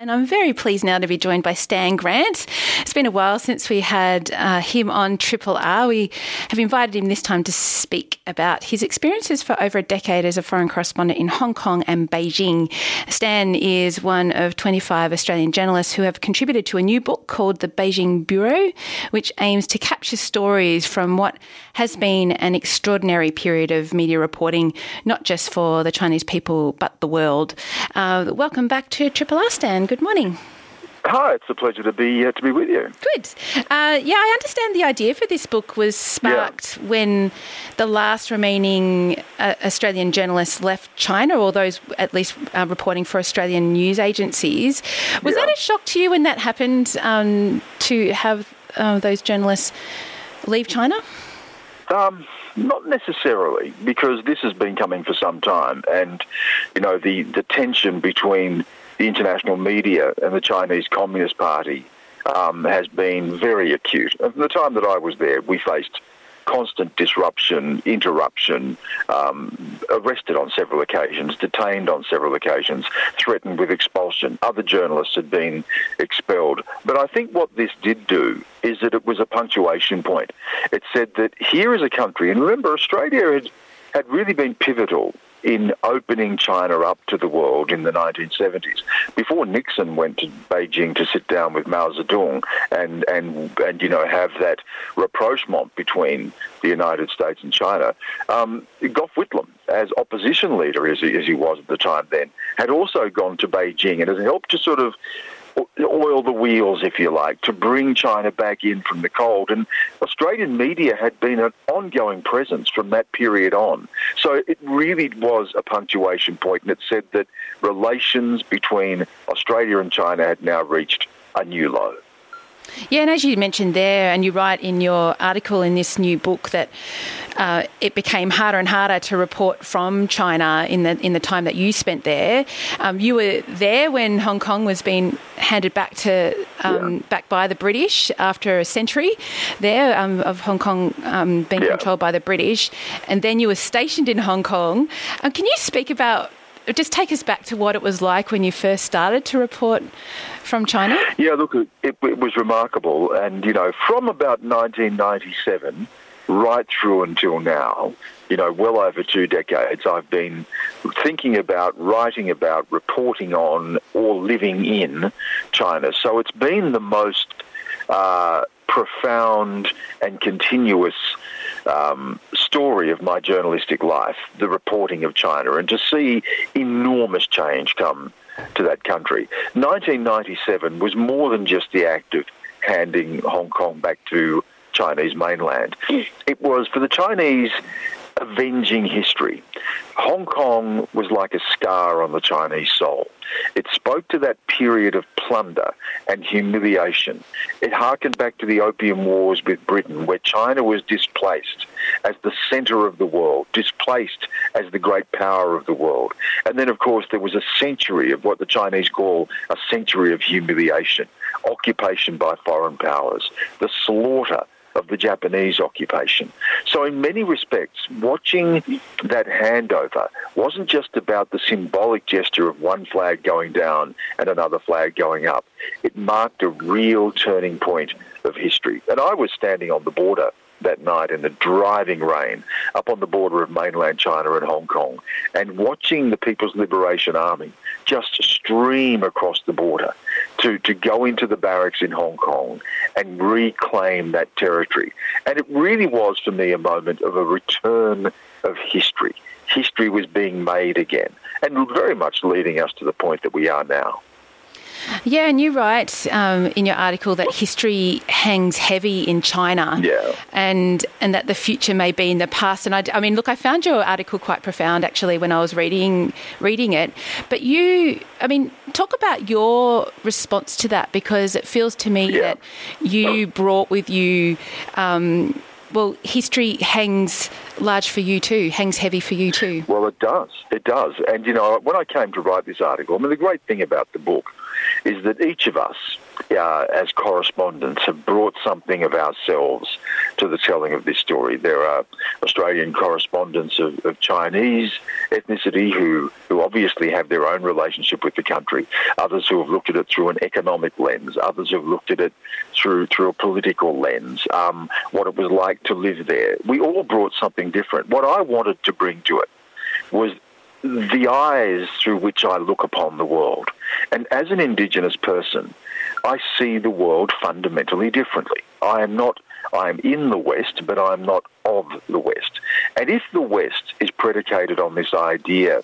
And I'm very pleased now to be joined by Stan Grant. It's been a while since we had uh, him on Triple R. We have invited him this time to speak about his experiences for over a decade as a foreign correspondent in Hong Kong and Beijing. Stan is one of 25 Australian journalists who have contributed to a new book called The Beijing Bureau, which aims to capture stories from what has been an extraordinary period of media reporting, not just for the Chinese people, but the world. Uh, welcome back to Triple R, Stan. Good morning. Hi, it's a pleasure to be uh, to be with you. Good. Uh, yeah, I understand the idea for this book was sparked yeah. when the last remaining uh, Australian journalists left China, or those at least uh, reporting for Australian news agencies. Was yeah. that a shock to you when that happened? Um, to have uh, those journalists leave China? Um, not necessarily, because this has been coming for some time, and you know the the tension between the international media and the Chinese Communist Party um, has been very acute. From the time that I was there, we faced constant disruption, interruption, um, arrested on several occasions, detained on several occasions, threatened with expulsion. Other journalists had been expelled. But I think what this did do is that it was a punctuation point. It said that here is a country, and remember, Australia had, had really been pivotal in opening China up to the world in the 1970s. Before Nixon went to Beijing to sit down with Mao Zedong and, and, and you know, have that rapprochement between the United States and China, um, Gough Whitlam, as opposition leader as he, as he was at the time then, had also gone to Beijing and has helped to sort of oil the wheels, if you like, to bring China back in from the cold. And Australian media had been an ongoing presence from that period on. So it really was a punctuation point, and it said that relations between Australia and China had now reached a new low. Yeah, and as you mentioned there, and you write in your article in this new book that uh, it became harder and harder to report from China in the in the time that you spent there. Um, you were there when Hong Kong was being handed back to um, yeah. back by the British after a century there um, of Hong Kong um, being yeah. controlled by the British, and then you were stationed in Hong Kong. Uh, can you speak about just take us back to what it was like when you first started to report from China. Yeah, look, it, it was remarkable. And, you know, from about 1997 right through until now, you know, well over two decades, I've been thinking about, writing about, reporting on, or living in China. So it's been the most uh, profound and continuous um, story of my journalistic life, the reporting of China, and to see enormous change come to that country. 1997 was more than just the act of handing Hong Kong back to Chinese mainland. It was for the Chinese avenging history. Hong Kong was like a scar on the Chinese soul. It spoke to that period of plunder and humiliation. It harkened back to the Opium Wars with Britain, where China was displaced as the center of the world, displaced as the great power of the world. And then, of course, there was a century of what the Chinese call a century of humiliation, occupation by foreign powers, the slaughter of the Japanese occupation. So, in many respects, watching that handover wasn't just about the symbolic gesture of one flag going down and another flag going up. It marked a real turning point of history. And I was standing on the border that night in the driving rain up on the border of mainland China and Hong Kong and watching the People's Liberation Army just stream across the border to, to go into the barracks in Hong Kong and reclaim that territory. And it really was for me a moment of a return of history. History was being made again and very much leading us to the point that we are now. Yeah, and you write um, in your article that history hangs heavy in China, yeah. and and that the future may be in the past. And I, I mean, look, I found your article quite profound actually when I was reading reading it. But you, I mean, talk about your response to that because it feels to me yeah. that you brought with you. Um, well, history hangs large for you too, hangs heavy for you too. Well, it does. It does. And, you know, when I came to write this article, I mean, the great thing about the book is that each of us, uh, as correspondents, have brought something of ourselves to the telling of this story. There are Australian correspondents of, of Chinese ethnicity who, who obviously have their own relationship with the country, others who have looked at it through an economic lens, others who have looked at it through, through a political lens, um, what it was like to live there. We all brought something different. What I wanted to bring to it was the eyes through which I look upon the world. And as an Indigenous person, I see the world fundamentally differently. I am not, I am in the West, but I am not of the West. And if the West is predicated on this idea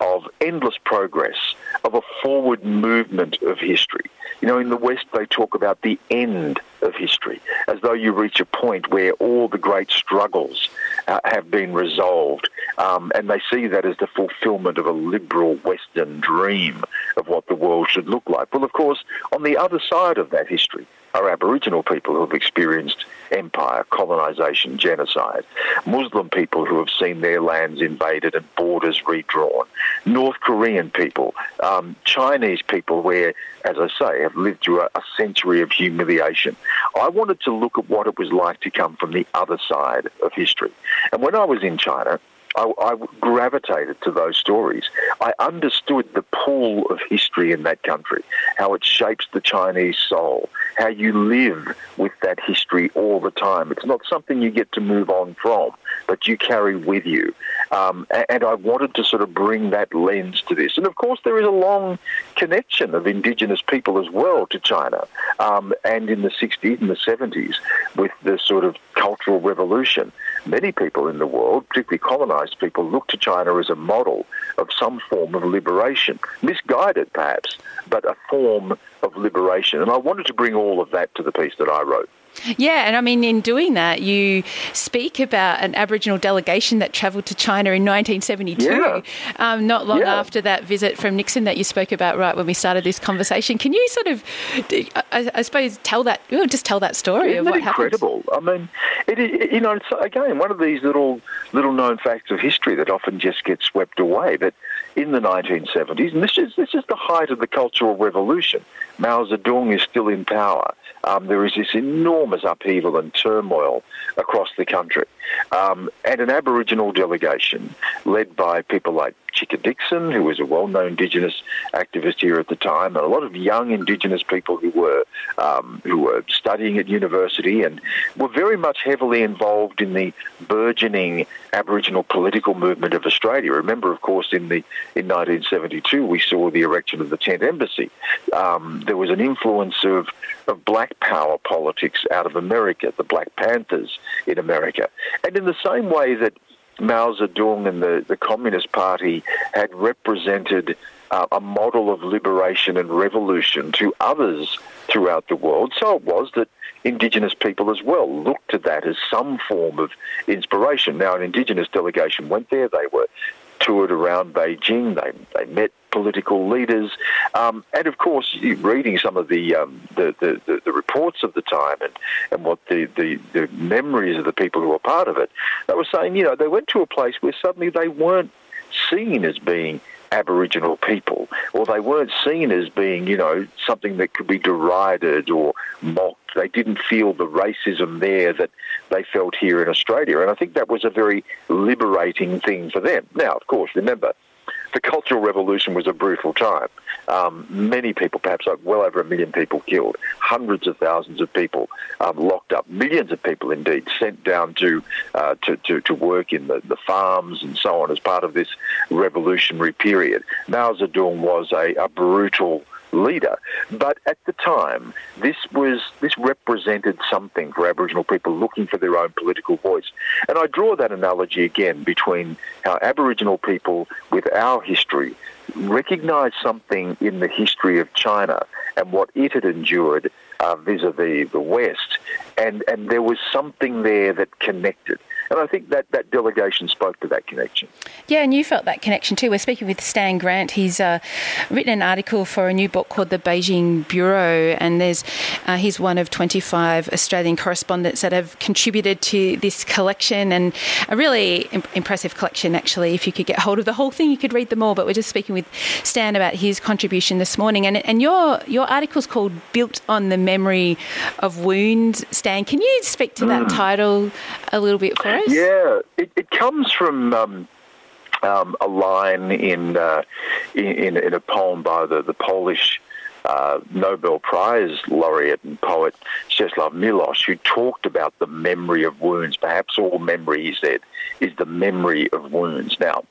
of endless progress, of a forward movement of history, you know, in the West they talk about the end of history, as though you reach a point where all the great struggles uh, have been resolved, um, and they see that as the fulfillment of a liberal Western dream of what the world should look like. Well, of course, on the other side of that history are Aboriginal people who have experienced empire, colonisation, genocide, Muslim people who have seen their lands invaded and borders redrawn, North Korean people, um, Chinese people where, as I say, have lived through a, a century of humiliation. I wanted to look at what it was like to come from the other side of history. And when I was in China, I, I, gravitated to those stories. I understood the pull of history in that country, how it shapes the Chinese soul, how you live with that history all the time. It's not something you get to move on from, but you carry with you. Um, and I wanted to sort of bring that lens to this. And of course, there is a long connection of Indigenous people as well to China. Um, and in the 60s and the 70s, with the sort of Cultural Revolution, many people in the world, particularly colonized people, look to China as a model of some form of liberation. Misguided, perhaps, but a form of liberation. And I wanted to bring all of that to the piece that I wrote. Yeah, and I mean, in doing that, you speak about an Aboriginal delegation that travelled to China in 1972, yeah. um, not long yeah. after that visit from Nixon that you spoke about right when we started this conversation. Can you sort of, I, I suppose, tell that, just tell that story Isn't of what happened? incredible? I mean, it, it, you know, it's again one of these little little known facts of history that often just gets swept away. But in the 1970s, and this is this is the height of the Cultural Revolution. Mao Zedong is still in power. Um, there is this enormous upheaval and turmoil across the country. Um, and an Aboriginal delegation led by people like Chicka Dixon, who was a well-known Indigenous activist here at the time, and a lot of young Indigenous people who were um, who were studying at university and were very much heavily involved in the burgeoning Aboriginal political movement of Australia. Remember, of course, in the in 1972, we saw the erection of the tent embassy. Um, there was an influence of of black power politics out of America, the Black Panthers in America. And in the same way that Mao Zedong and the, the Communist Party had represented uh, a model of liberation and revolution to others throughout the world, so it was that Indigenous people as well looked to that as some form of inspiration. Now, an Indigenous delegation went there, they were toured around Beijing, they, they met political leaders, um, and of course, reading some of the, um, the, the, the, reports of the time and, and what the, the, the memories of the people who were part of it, they were saying, you know, they went to a place where suddenly they weren't seen as being Aboriginal people, or they weren't seen as being, you know, something that could be derided or mocked. They didn't feel the racism there that they felt here in Australia. And I think that was a very liberating thing for them. Now, of course, remember, the Cultural Revolution was a brutal time. Um, many people, perhaps like well over a million people killed, hundreds of thousands of people um, locked up, millions of people indeed sent down to, uh, to, to, to, work in the, the farms and so on as part of this revolutionary period. Mao Zedong was a, a brutal leader. But at the time, this was this represented something for Aboriginal people looking for their own political voice. And I draw that analogy again between how Aboriginal people with our history recognise something in the history of China and what it had endured uh, vis-a-vis the West, and and there was something there that connected. And I think that that delegation spoke to that connection. Yeah, and you felt that connection too. We're speaking with Stan Grant. He's uh, written an article for a new book called The Beijing Bureau, and there's uh, he's one of 25 Australian correspondents that have contributed to this collection, and a really impressive collection actually. If you could get hold of the whole thing, you could read them all. But we're just speaking with Stan about his contribution this morning, and and your your article's called "Built on the Memory of Wounds." Stan, can you speak to that mm. title a little bit for us? Yeah, it, it comes from. Um, um, a line in, uh, in, in a poem by the, the Polish uh, Nobel Prize laureate and poet Czesław Miłosz, who talked about the memory of wounds. Perhaps all memory, he said, is the memory of wounds. Now,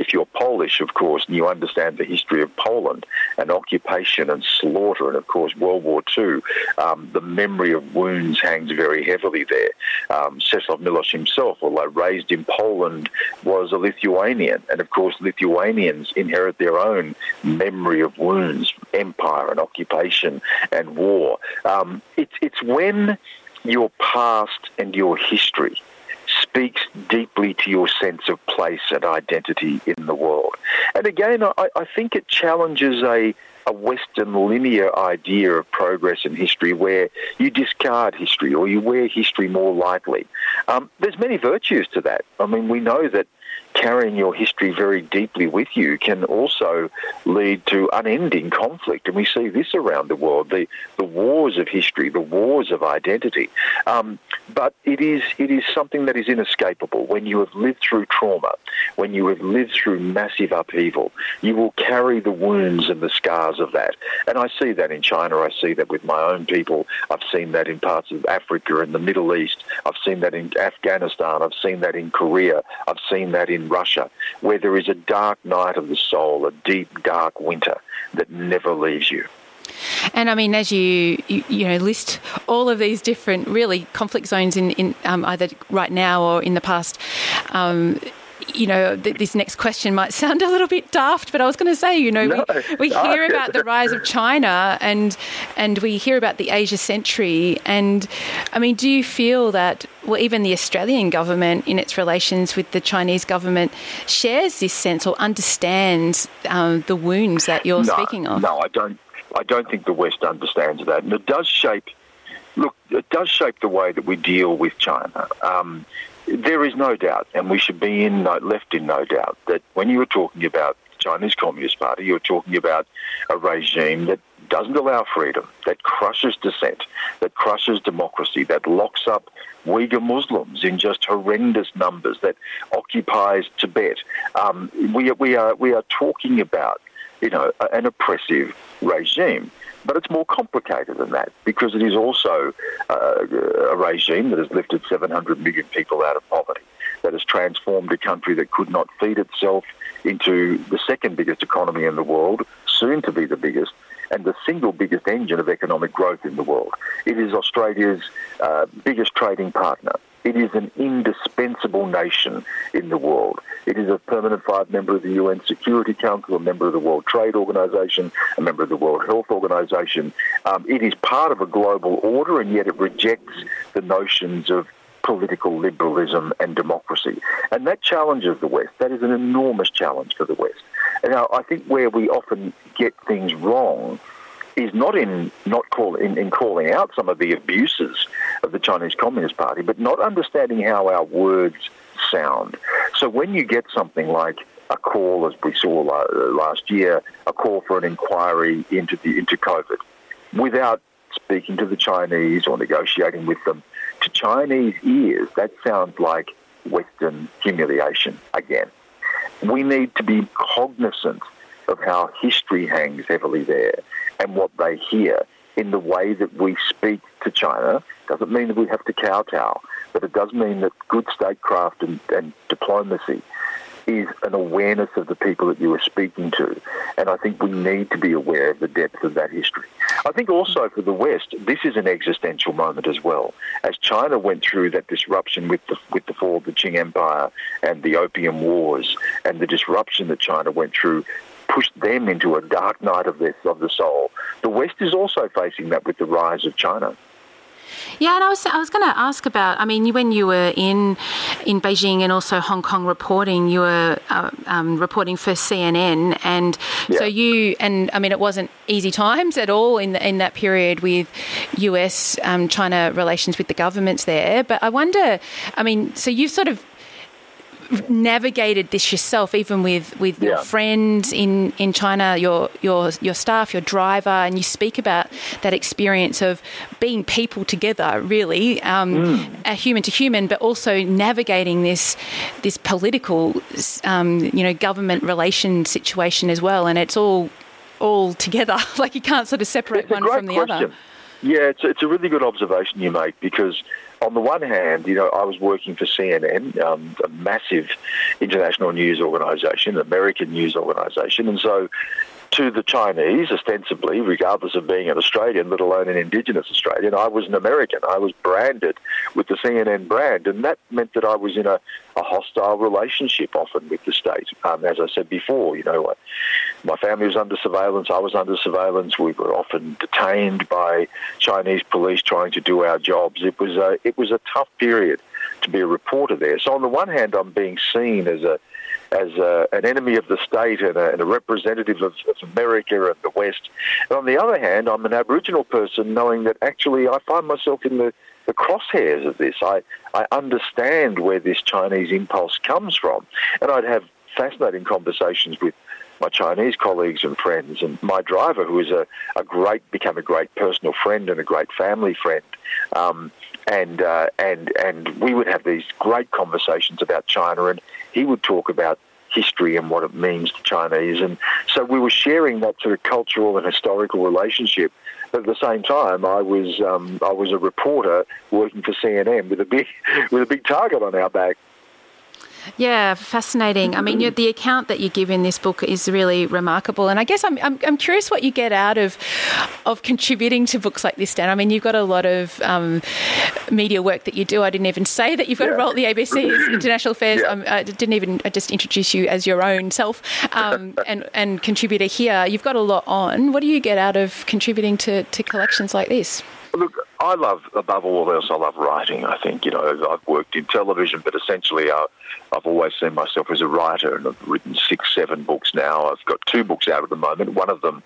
if you're Polish, of course, and you understand the history of Poland and occupation and slaughter, and of course World War II, um, the memory of wounds hangs very heavily there. Um, Miłosz himself, although raised in Poland, was a Lithuanian, and of course Lithuanians inherit their own memory of wounds, empire and occupation and war. Um, it's it's when your past and your history speaks deeply to your sense of place and identity in the world. And again, I, I think it challenges a, a Western linear idea of progress in history where you discard history or you wear history more lightly. Um, there's many virtues to that. I mean, we know that carrying your history very deeply with you can also lead to unending conflict. And we see this around the world, the, the wars of history, the wars of identity. Um, but it is, it is something that is inescapable. When you have lived through trauma, when you have lived through massive upheaval, you will carry the wounds and the scars of that. And I see that in China. I see that with my own people. I've seen that in parts of Africa and the Middle East. I've seen that in Afghanistan. I've seen that in Korea. I've seen that in Russia, where there is a dark night of the soul, a deep, dark winter that never leaves you. And I mean, as you, you, you know list all of these different really conflict zones in in um, either right now or in the past. Um, you know, th- this next question might sound a little bit daft, but I was going to say, you know, no, we, we hear about the rise of China and and we hear about the Asia century. And I mean, do you feel that, well, even the Australian government in its relations with the Chinese government shares this sense or understands um, the wounds that you're no, speaking of? No, I don't. I don't think the West understands that, and it does shape. Look, it does shape the way that we deal with China. Um, there is no doubt, and we should be in no, left in no doubt, that when you were talking about the Chinese Communist Party, you're talking about a regime that doesn't allow freedom, that crushes dissent, that crushes democracy, that locks up Uyghur Muslims in just horrendous numbers, that occupies Tibet. Um, we, we, are, we are talking about you know, an oppressive regime. But it's more complicated than that because it is also uh, a regime that has lifted 700 million people out of poverty, that has transformed a country that could not feed itself into the second biggest economy in the world, soon to be the biggest, and the single biggest engine of economic growth in the world. It is Australia's uh, biggest trading partner. It is an indispensable nation in the world. It is a permanent five member of the UN Security Council, a member of the World Trade Organization, a member of the World Health Organization. Um, it is part of a global order, and yet it rejects the notions of political liberalism and democracy. And that challenges the West. That is an enormous challenge for the West. Now, I think where we often get things wrong is not in not call in, in calling out some of the abuses of the Chinese Communist Party, but not understanding how our words sound. So when you get something like a call, as we saw uh, last year, a call for an inquiry into the into COVID, without speaking to the Chinese or negotiating with them, to Chinese ears, that sounds like Western humiliation again. We need to be cognizant of how history hangs heavily there and what they hear in the way that we speak to China. Doesn't mean that we have to kowtow, but it does mean that good statecraft and, and diplomacy is an awareness of the people that you are speaking to. And I think we need to be aware of the depth of that history. I think also for the West, this is an existential moment as well. As China went through that disruption with the, with the fall of the Qing Empire and the Opium Wars and the disruption that China went through pushed them into a dark night of, this, of the soul. The West is also facing that with the rise of China. Yeah, and I was I was going to ask about. I mean, when you were in in Beijing and also Hong Kong reporting, you were uh, um, reporting for CNN, and yeah. so you and I mean, it wasn't easy times at all in the, in that period with U.S. Um, China relations with the governments there. But I wonder, I mean, so you've sort of navigated this yourself, even with, with yeah. your friends in, in China, your your your staff, your driver, and you speak about that experience of being people together, really, um, mm. a human to human, but also navigating this this political, um, you know, government relation situation as well, and it's all all together. like you can't sort of separate one from the question. other. Yeah, it's, it's a really good observation you make because on the one hand, you know, I was working for CNN, um, a massive international news organisation, American news organisation, and so to the Chinese, ostensibly, regardless of being an Australian, let alone an Indigenous Australian, I was an American. I was branded with the CNN brand, and that meant that I was in a, a hostile relationship often with the state. Um, as I said before, you know, my family was under surveillance. I was under surveillance. We were often detained by Chinese police trying to do our jobs. It was a it was a tough period to be a reporter there. So on the one hand, I'm being seen as a as a, an enemy of the state and a, and a representative of, of, America and the West. And on the other hand, I'm an Aboriginal person, knowing that actually I find myself in the, the crosshairs of this. I, I understand where this Chinese impulse comes from, and I'd have fascinating conversations with my Chinese colleagues and friends, and my driver, who is a, a great, become a great personal friend and a great family friend. Um, and uh, and and we would have these great conversations about China, and he would talk about history and what it means to Chinese, and so we were sharing that sort of cultural and historical relationship. But at the same time, I was um, I was a reporter working for CNN with a big with a big target on our back. Yeah, fascinating. I mean, the account that you give in this book is really remarkable, and I guess I'm, I'm, I'm curious what you get out of of contributing to books like this, Stan. I mean, you've got a lot of um, media work that you do. I didn't even say that you've got yeah. a role at the ABC's International Affairs. Yeah. Um, I didn't even I just introduce you as your own self um, and and contributor here. You've got a lot on. What do you get out of contributing to, to collections like this? Look, I love, above all else, I love writing. I think, you know, I've worked in television, but essentially I, I've always seen myself as a writer and I've written six, seven books now. I've got two books out at the moment. One of them,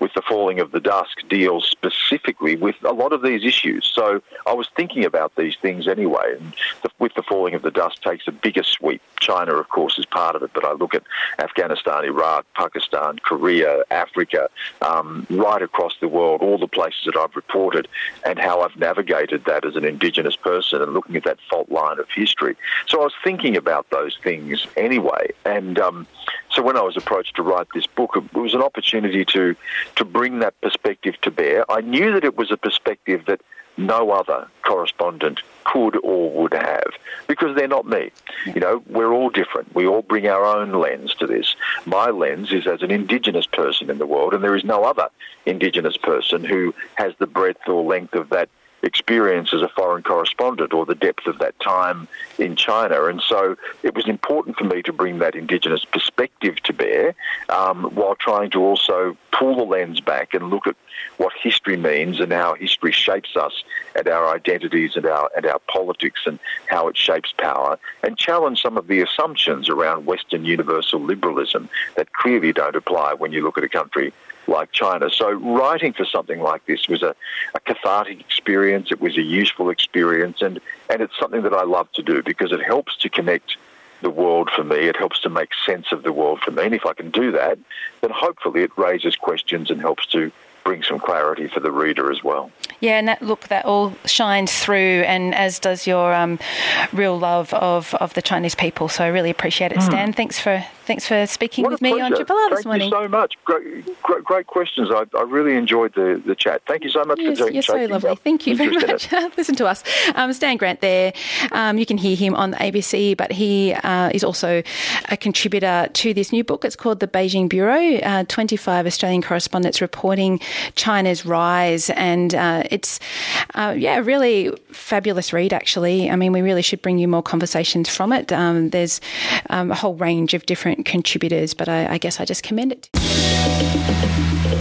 with The Falling of the Dusk, deals specifically with a lot of these issues. So I was thinking about these things anyway. And the, with The Falling of the Dusk takes a bigger sweep. China, of course, is part of it, but I look at Afghanistan, Iraq, Pakistan, Korea, Africa, um, right across the world, all the places that I've reported and how how I've navigated that as an Indigenous person and looking at that fault line of history. So I was thinking about those things anyway. And um, so when I was approached to write this book, it was an opportunity to, to bring that perspective to bear. I knew that it was a perspective that no other correspondent could or would have because they're not me. You know, we're all different. We all bring our own lens to this. My lens is as an Indigenous person in the world, and there is no other Indigenous person who has the breadth or length of that experience as a foreign correspondent or the depth of that time in China. And so it was important for me to bring that Indigenous perspective to bear um, while trying to also pull the lens back and look at what history means and how history shapes us and our identities and our, and our politics and how it shapes power and challenge some of the assumptions around Western universal liberalism that clearly don't apply when you look at a country like China. So writing for something like this was a, a cathartic experience. It was a useful experience, and, and it's something that I love to do because it helps to connect the world for me. It helps to make sense of the world for me. And if I can do that, then hopefully it raises questions and helps to bring some clarity for the reader as well. Yeah, and that look that all shines through, and as does your um, real love of, of the Chinese people. So I really appreciate it, Stan. Mm. Thanks for thanks for speaking what with me on Triple R this morning. Thank you so much. Great, great, great questions. I, I, really enjoyed the, the chat. Thank you so much yes, for doing. You're so lovely. Thank you very much. Listen to us, um, Stan Grant. There, um, you can hear him on the ABC, but he uh, is also a contributor to this new book. It's called the Beijing Bureau: uh, Twenty Five Australian Correspondents Reporting China's Rise, and uh, it's uh, yeah, really fabulous read. Actually, I mean, we really should bring you more conversations from it. Um, there's um, a whole range of different contributors, but I, I guess I just commend it.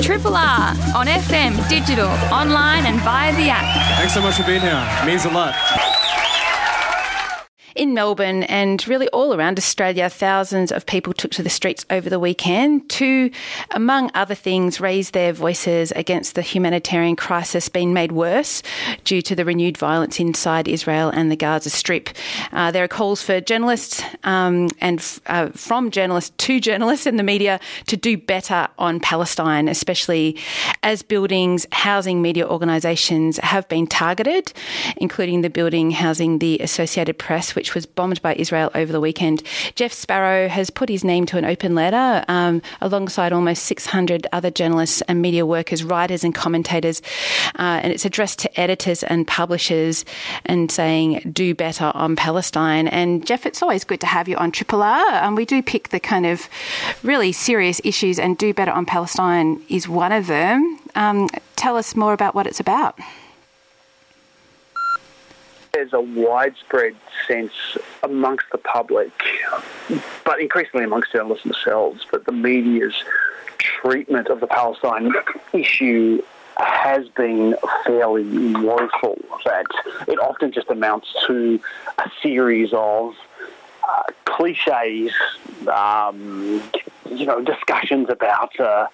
Triple R on FM, digital, online, and via the app. Thanks so much for being here. It means a lot in Melbourne and really all around Australia, thousands of people took to the streets over the weekend to, among other things, raise their voices against the humanitarian crisis being made worse due to the renewed violence inside Israel and the Gaza Strip. Uh, there are calls for journalists um, and uh, from journalists to journalists in the media to do better on Palestine, especially as buildings housing media organisations have been targeted, including the building housing the Associated Press, which was bombed by Israel over the weekend. Jeff Sparrow has put his name to an open letter um, alongside almost 600 other journalists and media workers, writers, and commentators. Uh, and it's addressed to editors and publishers and saying, do better on Palestine. And Jeff, it's always good to have you on Triple R. Um, we do pick the kind of really serious issues, and do better on Palestine is one of them. Um, tell us more about what it's about there's a widespread sense amongst the public, but increasingly amongst journalists themselves, that the media's treatment of the Palestine issue has been fairly woeful. That it often just amounts to a series of uh, cliches, um, you know, discussions about uh,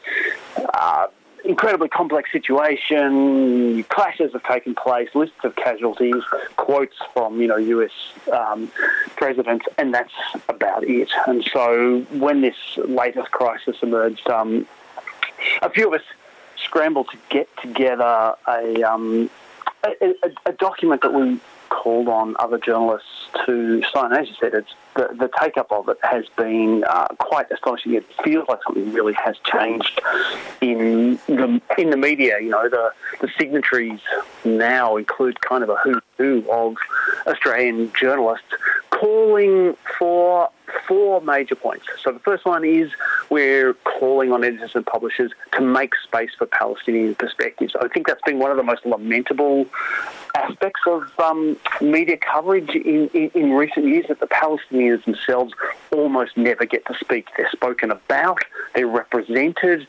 uh, incredibly complex situation. Clashes have taken place, lists of casualties, quotes from you know U.S. Um, presidents, and that's about it. And so when this latest crisis emerged, um, a few of us scrambled to get together a, um, a, a, a document that we called on other journalists to sign. As you said, it's the, the take up of it has been uh, quite astonishing. It feels like something really has changed in the in the media. You know, the the signatories now include kind of a who who of Australian journalists calling for four major points. So the first one is we're calling on editors and publishers to make space for Palestinian perspectives. I think that's been one of the most lamentable aspects of um, media coverage in, in, in, recent years that the Themselves almost never get to speak. They're spoken about, they're represented,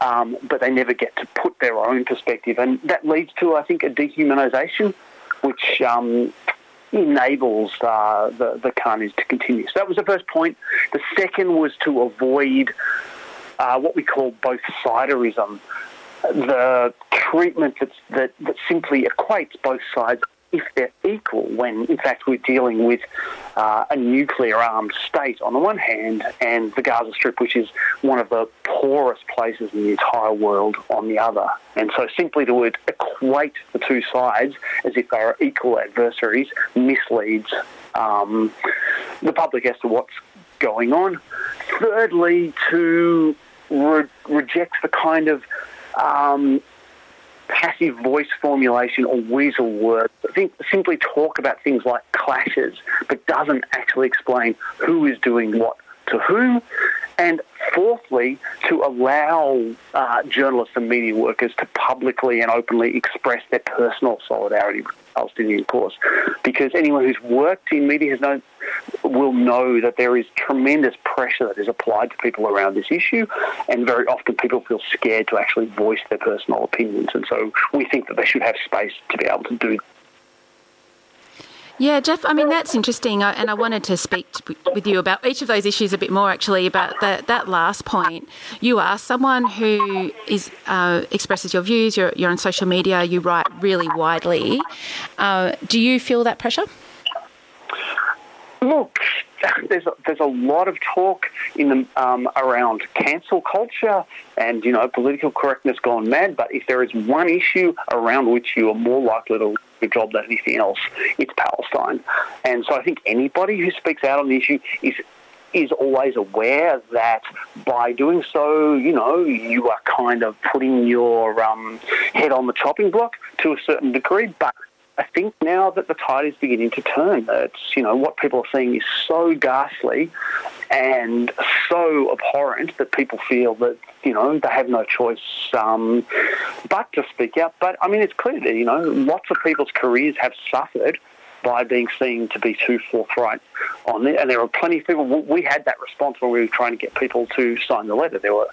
um, but they never get to put their own perspective. And that leads to, I think, a dehumanisation which um, enables uh, the, the carnage to continue. So that was the first point. The second was to avoid uh, what we call both siderism, the treatment that's, that, that simply equates both sides if they're equal, when in fact we're dealing with uh, a nuclear armed state on the one hand, and the Gaza Strip, which is one of the poorest places in the entire world, on the other. And so simply to equate the two sides as if they are equal adversaries misleads um, the public as to what's going on. Thirdly, to re- reject the kind of um, passive voice formulation or weasel words. Think simply talk about things like clashes, but doesn't actually explain who is doing what to whom. And fourthly, to allow uh, journalists and media workers to publicly and openly express their personal solidarity Palestinian cause. Because anyone who's worked in media has known, will know that there is tremendous pressure that is applied to people around this issue, and very often people feel scared to actually voice their personal opinions. And so we think that they should have space to be able to do yeah, Jeff, I mean, that's interesting. And I wanted to speak with you about each of those issues a bit more, actually, about the, that last point. You are someone who is uh, expresses your views, you're, you're, on social media, you write really widely. Uh, do you feel that pressure? Look, there's a, there's a lot of talk in the, um, around cancel culture and you know political correctness gone mad. But if there is one issue around which you are more likely to a job than anything else, it's Palestine. And so I think anybody who speaks out on the issue is is always aware that by doing so, you know, you are kind of putting your um, head on the chopping block to a certain degree. But I think now that the tide is beginning to turn, it's, you know, what people are seeing is so ghastly and so abhorrent that people feel that, you know, they have no choice um, but to speak out. But, I mean, it's clear that, you know, lots of people's careers have suffered justify being seen to be too forthright on it. And there were plenty of people. We had that response when we were trying to get people to sign the letter. There were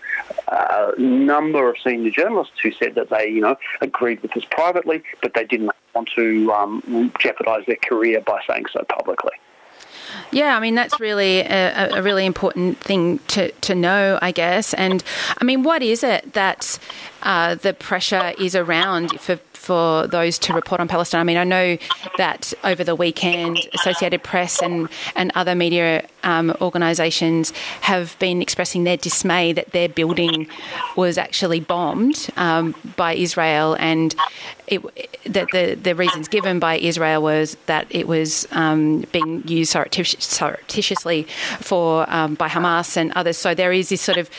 a number of senior journalists who said that they, you know, agreed with us privately, but they didn't want to um, jeopardise their career by saying so publicly. Yeah, I mean that's really a, a, really important thing to, to know, I guess. And I mean, what is it that uh, the pressure is around for for those to report on Palestine? I mean, I know that over the weekend, Associated Press and, and other media um, organisations have been expressing their dismay that their building was actually bombed um, by Israel, and it, that the, the reasons given by Israel was that it was um, being used surreptitiously for um, by Hamas and others. So there is this sort of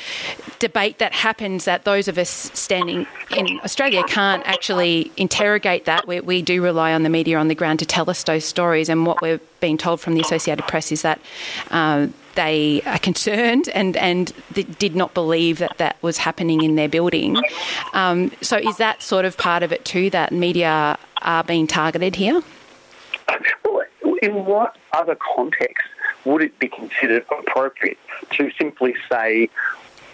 debate that happens that those of us standing in Australia can't actually interrogate that. We, we do rely on the media on the ground to tell us those stories, and what we're being told from the Associated Press is that. Uh, they are concerned and and did not believe that that was happening in their building. Um, so is that sort of part of it too? That media are being targeted here. Well, in what other context would it be considered appropriate to simply say,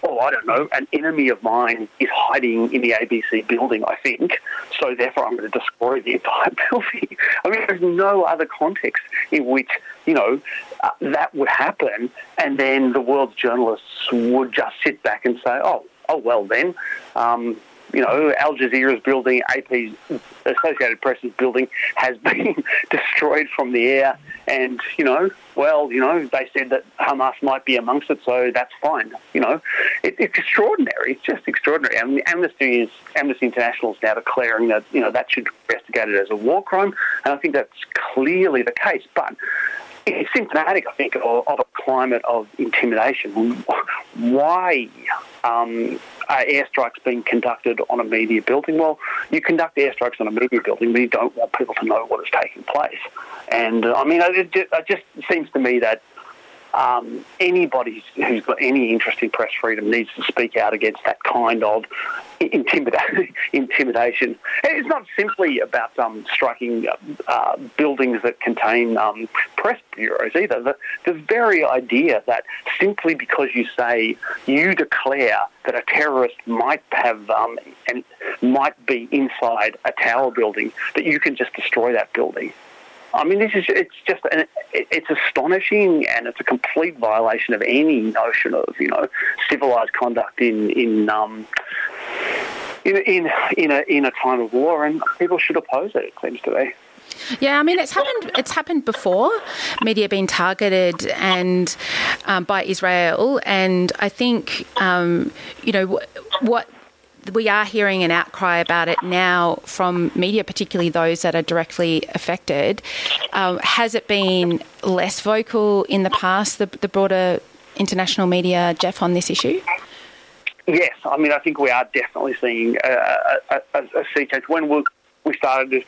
oh, I don't know, an enemy of mine is hiding in the ABC building, I think, so therefore I'm going to destroy the entire building. I mean, there's no other context in which, you know, uh, that would happen, and then the world's journalists would just sit back and say, oh, oh well then, um, you know, Al Jazeera's building, AP's Associated Press's building has been destroyed from the air. And, you know, well, you know, they said that Hamas might be amongst it, so that's fine. You know, it, it's extraordinary. It's just extraordinary. I mean, Amnesty is Amnesty International is now declaring that, you know, that should be investigated as a war crime. And I think that's clearly the case. But it's symptomatic, I think, of, of, a climate of intimidation. Why um, are airstrikes being conducted on a media building? Well, you conduct airstrikes on a media building, but you don't want people to know what is taking place. And uh, I mean, it, it just seems to me that um, anybody who's got any interest in press freedom needs to speak out against that kind of intimida- intimidation. It's not simply about um, striking uh, buildings that contain um, press bureaus either. The, the very idea that simply because you say you declare that a terrorist might have um, and might be inside a tower building, that you can just destroy that building. I mean, this is it's just an, it's astonishing and it's a complete violation of any notion of you know civilized conduct in in um, in in in a in a time of war, and people should oppose it. It seems to me. Yeah, I mean it's happened. It's happened before. Media being targeted and um, by Israel, and I think um, you know what we are hearing an outcry about it now from media, particularly those that are directly affected. Um, has it been less vocal in the past, the, the broader international media, Jeff, on this issue? Yes, I mean, I think we are definitely seeing a, a, a, a sea change. When we, started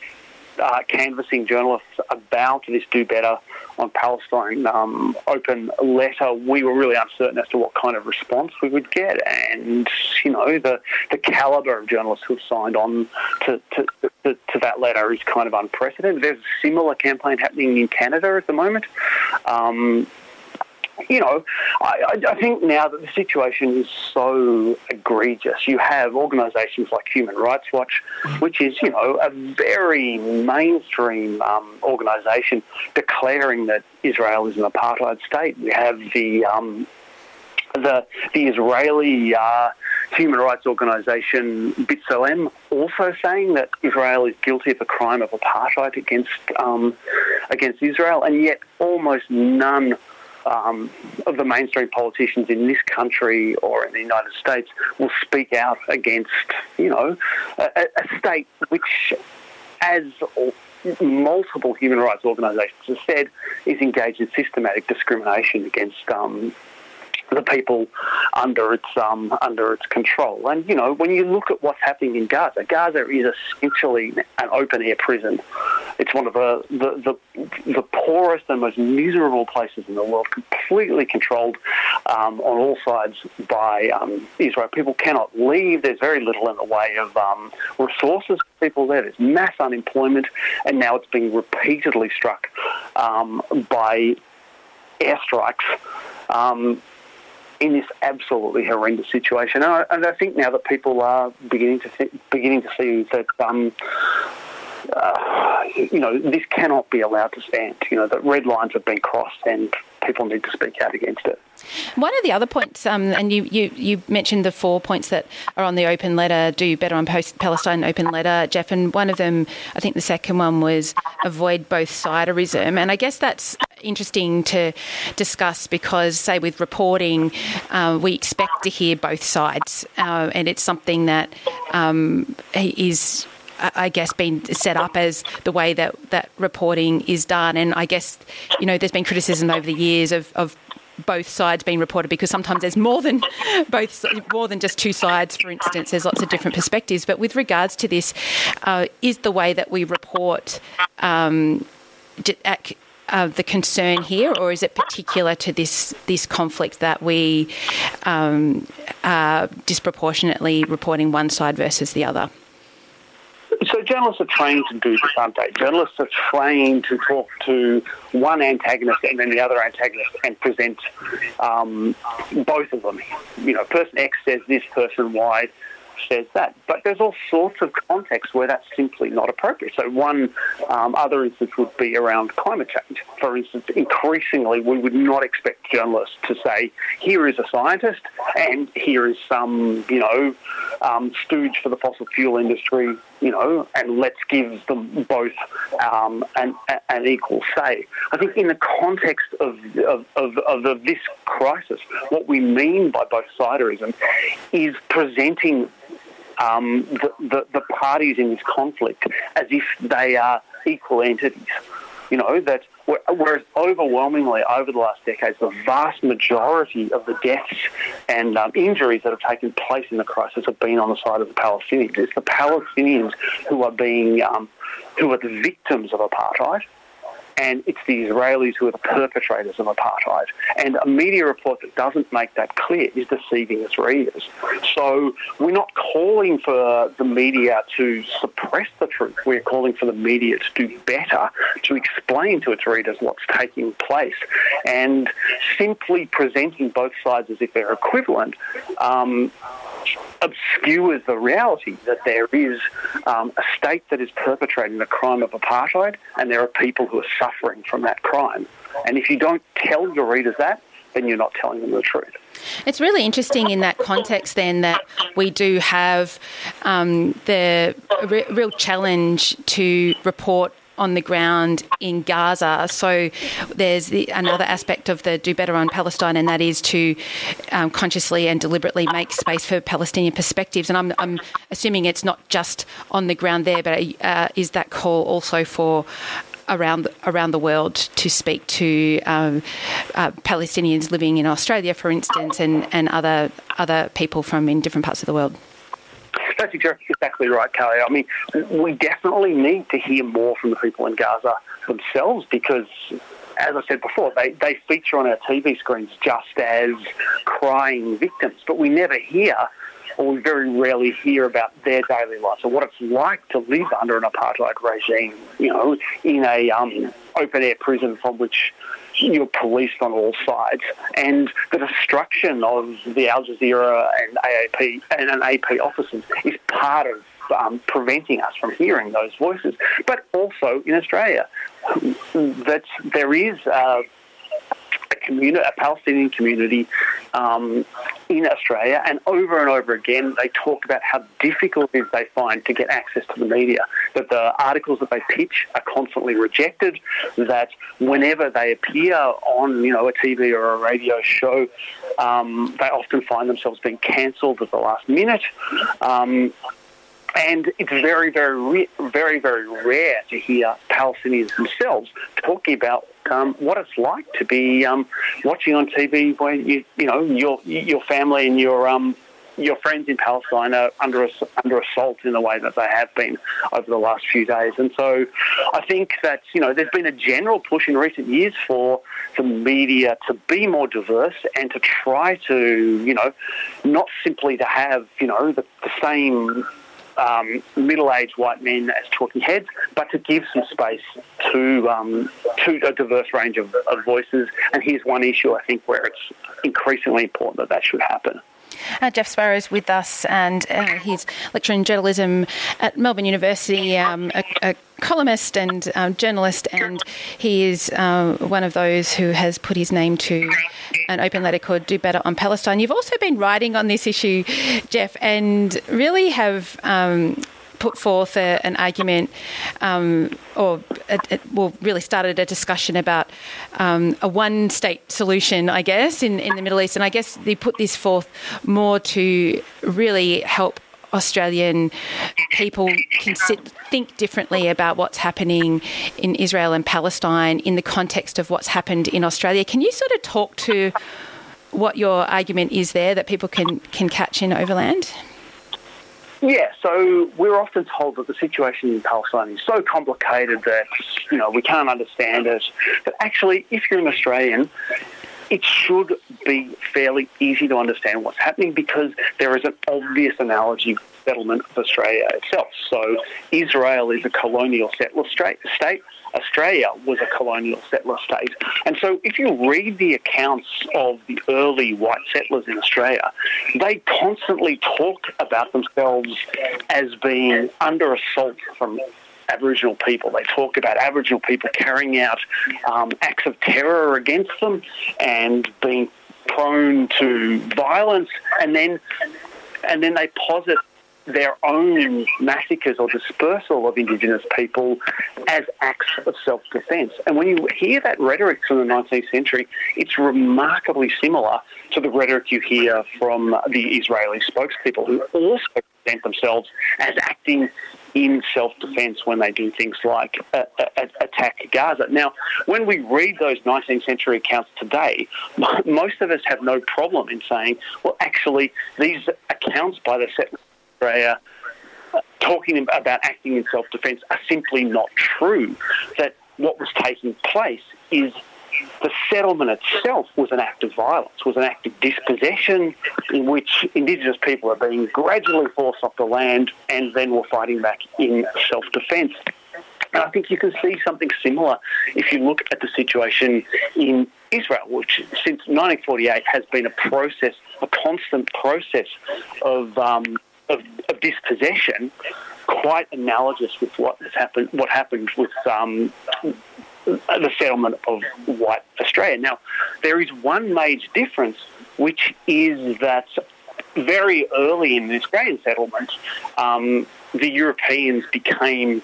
uh, canvassing journalists about this Do Better on Palestine um, open letter, we were really uncertain as to what kind of response we would get. And, you know, the, the calibre of journalists who've signed on to, to, to, to, that letter is kind of unprecedented. There's a similar campaign happening in Canada at the moment. Um, you know, I, I, think now that the situation is so egregious, you have organisations like Human Rights Watch, which is, you know, a very mainstream um, organisation declaring that Israel is an apartheid state. We have the um, the, the Israeli uh, human rights organisation B'Tselem also saying that Israel is guilty of a crime of apartheid against um, against Israel, and yet almost none um, of the mainstream politicians in this country or in the United States will speak out against, you know, a, a state which, as multiple human rights organisations have said, is engaged in systematic discrimination against um, the people under its um, under its control. And you know, when you look at what's happening in Gaza, Gaza is essentially an open air prison, It's one of the, the, the, the poorest and most miserable places in the world, completely controlled um, on all sides by um, Israel. People cannot leave. There's very little in the way of um, resources for people there. There's mass unemployment, and now it's being repeatedly struck um, by airstrikes. In this absolutely horrendous situation. And I, and I, think now that people are beginning to think, beginning to see that. Um, uh, you know, this cannot be allowed to stand. You know, that red lines have been crossed and people need to speak out against it. One of the other points, um, and you, you, you, mentioned the four points that are on the open letter, do better on post Palestine open letter, Jeff, and one of them, I think the second one was avoid both siderism. And I guess that's interesting to discuss because, say, with reporting, uh, we expect to hear both sides, uh, and it's something that um, is I guess, been set up as the way that, that reporting is done. And I guess, you know, there's been criticism over the years of, of both sides being reported because sometimes there's more than both more than just two sides for instance there's lots of different perspectives but with regards to this uh, is the way that we report um, uh, the concern here, or is it particular to this this conflict that we um, are disproportionately reporting one side versus the other? So journalists are trained to do this, aren't they? Journalists are trained to talk to one antagonist and then the other antagonist and present um, both of them. You know, person X says this, person Y says that. But there's all sorts of contexts where that's simply not appropriate. So one um, other instance would be around climate change. For instance, increasingly we would not expect journalists to say, here is a scientist and here is some, you know, um, stooge for the fossil fuel industry, you know, and let's give them both um, an, an equal say. I think in the context of, of, of, of this crisis, what we mean by both siderism is presenting um, the, the, the parties in this conflict as if they are equal entities. You know, that whereas overwhelmingly over the last decades, the vast majority of the deaths and um, injuries that have taken place in the crisis have been on the side of the Palestinians. It's the Palestinians who are being, um, who are the victims of apartheid and it's the Israelis who are the perpetrators of apartheid. And a media report that doesn't make that clear is deceiving its readers. So we're not calling for the media to suppress the truth. We're calling for the media to do better, to explain to its readers what's taking place. And simply presenting both sides as if they're equivalent um, obscures the reality that there is um, a state that is perpetrating the crime of apartheid and there are people who are suffering from that crime. And if you don't tell your readers that, then you're not telling them the truth. It's really interesting in that context, then, that we do have um, the re- real challenge to report on the ground in Gaza. So there's the, another aspect of the Do Better on Palestine, and that is to um, consciously and deliberately make space for Palestinian perspectives. And I'm, I'm assuming it's not just on the ground there, but uh, is that call also for around around the world to speak to um, uh, Palestinians living in Australia, for instance, and, and other other people from in different parts of the world. That's exactly right, Kelly. I mean, we definitely need to hear more from the people in Gaza themselves because, as I said before, they, they feature on our TV screens just as crying victims, but we never hear or we very rarely hear about their daily lives or what it's like to live under an apartheid regime, you know, in a um, open air prison from which you're policed on all sides, and the destruction of the Al Jazeera and AAP and, and AP offices is part of um, preventing us from hearing those voices. But also in Australia, that there is. Uh, a community, a Palestinian community um, in Australia, and over and over again, they talk about how difficult it is they find to get access to the media. That the articles that they pitch are constantly rejected. That whenever they appear on, you know, a TV or a radio show, um, they often find themselves being cancelled at the last minute. Um, and it's very, very, very, very rare to hear Palestinians themselves talking about um, what it's like to be um, watching on TV when you, you know, your your family and your um, your friends in Palestine are under under assault in the way that they have been over the last few days. And so, I think that you know there's been a general push in recent years for the media to be more diverse and to try to you know not simply to have you know the, the same um, middle-aged white men as talking heads, but to give some space to um, to a diverse range of, of voices. And here's one issue I think where it's increasingly important that that should happen. Uh, Jeff is with us, and uh, he's lecturer in journalism at Melbourne University, um, a, a, columnist and um, journalist, and he is uh, one of those who has put his name to an open letter called Do Better on Palestine. You've also been writing on this issue, Jeff, and really have um, put forth a, an argument, um, or it, well, really started a discussion about um, a one-state solution, I guess, in, in the Middle East. And I guess they put this forth more to really help Australian people can sit, think differently about what's happening in Israel and Palestine in the context of what's happened in Australia. Can you sort of talk to what your argument is there that people can, can catch in Overland? Yeah, so we're often told that the situation in Palestine is so complicated that, you know, we can't understand it. But actually, if you're an Australian, it should be fairly easy to understand what's happening because there is an obvious analogy settlement of Australia itself. So Israel is a colonial settler state. Australia was a colonial settler state. And so if you read the accounts of the early white settlers in Australia, they constantly talk about themselves as being under assault from Aboriginal people. They talk about Aboriginal people carrying out um, acts of terror against them and being prone to violence, and then and then they posit their own massacres or dispersal of Indigenous people as acts of self-defence. And when you hear that rhetoric from the 19th century, it's remarkably similar to the rhetoric you hear from the Israeli spokespeople who also present themselves as acting in self-defence when they do things like uh, uh, attack Gaza. Now, when we read those 19th century accounts today, most of us have no problem in saying, well, actually, these accounts by the settlers Australia talking about acting in self-defence are simply not true. That what was taking place is the settlement itself was an act of violence, was an act of dispossession in which Indigenous people are being gradually forced off the land and then were fighting back in self-defence. And I think you can see something similar if you look at the situation in Israel, which since 1948 has been a process, a constant process of um, of, of dispossession, quite analogous with what has happened. What happened with um, the settlement of white Australia. Now, there is one major difference, which is that very early in the Australian settlement, um, the Europeans became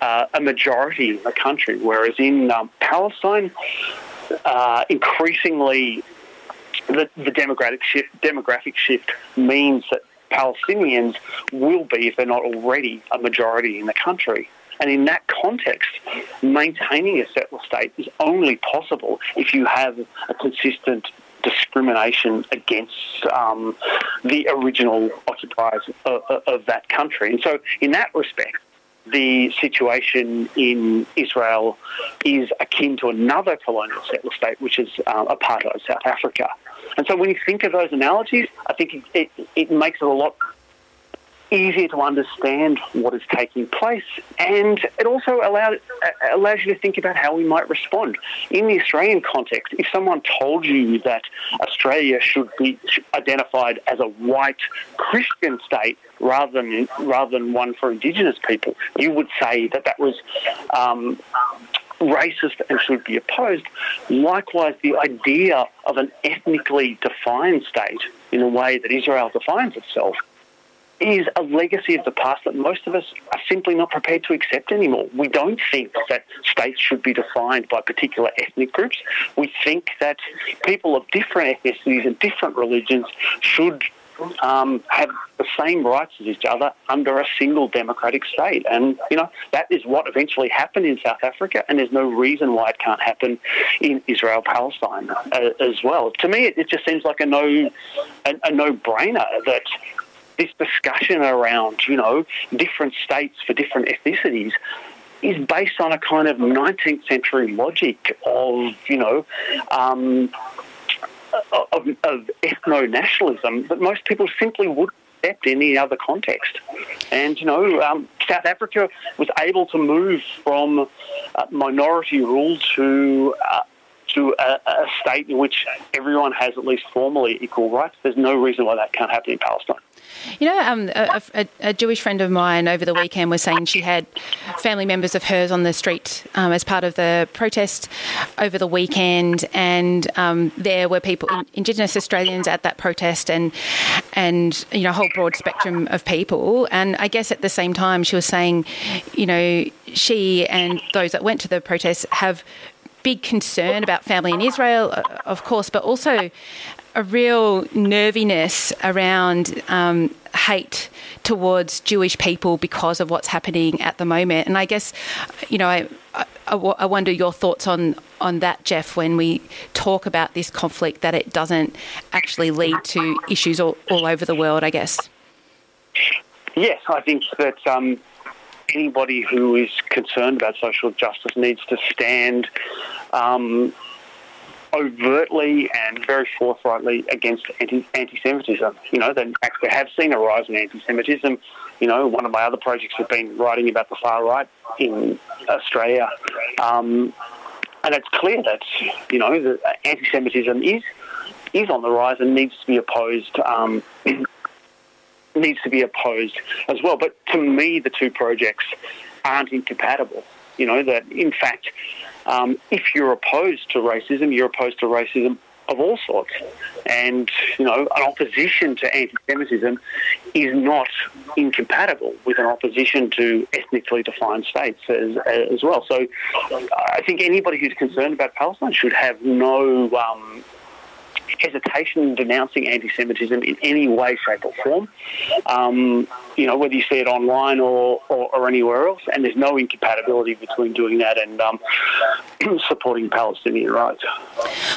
uh, a majority in the country, whereas in um, Palestine, uh, increasingly the, the demographic shift, demographic shift means that Palestinians will be, if they're not already, a majority in the country. And in that context, maintaining a settler state is only possible if you have a consistent discrimination against um, the original occupiers of, of, that country. And so, in that respect, the situation in Israel is akin to another colonial settler state, which is uh, apartheid South Africa. And so when you think of those analogies, I think it, it, it makes it a lot easier to understand what is taking place, and it also allows allows you to think about how we might respond. In the Australian context, if someone told you that Australia should be identified as a white Christian state rather than rather than one for Indigenous people, you would say that that was. Um, racist and should be opposed. Likewise, the idea of an ethnically defined state in a way that Israel defines itself is a legacy of the past that most of us are simply not prepared to accept anymore. We don't think that states should be defined by particular ethnic groups. We think that people of different ethnicities and different religions should um, have the same rights as each other under a single democratic state. And, you know, that is what eventually happened in South Africa, and there's no reason why it can't happen in Israel Palestine uh, as well. To me, it, it, just seems like a no, a, a no brainer that this discussion around, you know, different states for different ethnicities is based on a kind of 19th century logic of, you know, um, of, of ethno nationalism that most people simply wouldn't accept in any other context. And, you know, um, South Africa was able to move from uh, minority rule to uh, to a, a, state in which everyone has at least formally equal rights. There's no reason why that can't happen in Palestine. You know, um, a, a, a, Jewish friend of mine over the weekend was saying she had family members of hers on the street um, as part of the protest over the weekend, and um, there were people, Indigenous Australians, at that protest, and and you know, a whole broad spectrum of people. And I guess at the same time, she was saying, you know, she and those that went to the protest have big concern about family in Israel, uh, of course, but also a real nerviness around um, hate towards Jewish people because of what's happening at the moment. And I guess, you know, I, I, I, wonder your thoughts on, on that, Jeff, when we talk about this conflict, that it doesn't actually lead to issues all, all over the world, I guess. Yes, I think that um, anybody who is concerned about social justice needs to stand um, overtly and very forthrightly against anti- anti-Semitism. You know, they actually have seen a rise in anti-Semitism. You know, one of my other projects has been writing about the far right in Australia. Um, and it's clear that, you know, anti-Semitism is is on the rise and needs to be opposed um, needs to be opposed as well. But to me, the two projects aren't incompatible. You know, that in fact, um, if you're opposed to racism, you're opposed to racism of all sorts. And, you know, an opposition to anti Semitism is not incompatible with an opposition to ethnically defined states as, as well. So I think anybody who's concerned about Palestine should have no um, hesitation in denouncing anti-Semitism in any way, shape, or form. Um, you know, whether you see it online or, or, or, anywhere else, and there's no incompatibility between doing that and um, supporting Palestinian rights.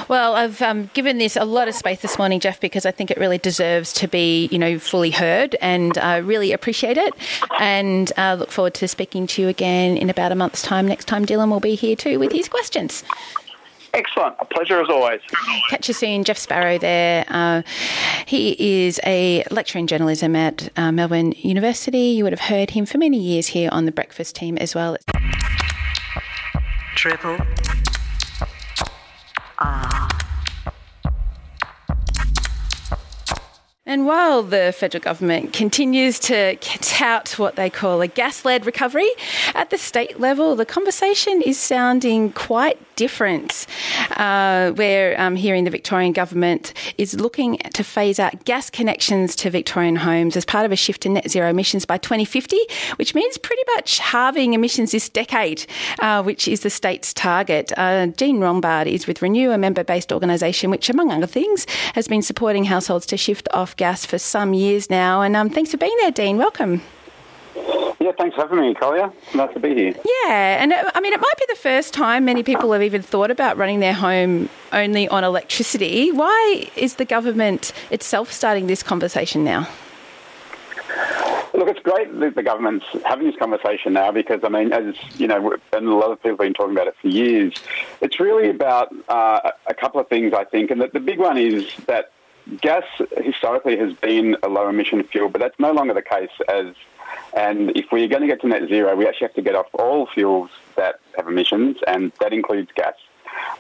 Well, I've um, given this a lot of space this morning, Jeff, because I think it really deserves to be, you know, fully heard, and I really appreciate it. And uh, look forward to speaking to you again in about a month's time. Next time, Dylan will be here too with his questions. Excellent. A pleasure as always. Catch you soon. Jeff Sparrow there. Uh, he is a lecturer in journalism at uh, Melbourne University. You would have heard him for many years here on the breakfast team as well. Triple R. And while the federal government continues to tout what they call a gas led recovery, at the state level, the conversation is sounding quite different. Uh, we're um, hearing the Victorian government is looking to phase out gas connections to Victorian homes as part of a shift to net zero emissions by 2050, which means pretty much halving emissions this decade, uh, which is the state's target. Uh, Dean Lombard is with Renew, a member based organisation which, among other things, has been supporting households to shift off gas for some years now. And um, thanks for being there, Dean. Welcome. Yeah, thanks for having me, Kulja. Nice to be here. Yeah, and uh, I mean, it might be the first time many people have even thought about running their home only on electricity. Why is the government itself starting this conversation now? Look, it's great that the government's having this conversation now because, I mean, as you know, and a lot of people have been talking about it for years, it's really about uh, a couple of things, I think. And the, the big one is that gas historically has been a low emission fuel, but that's no longer the case as and if we're going to get to net zero, we actually have to get off all fuels that have emissions, and that includes gas.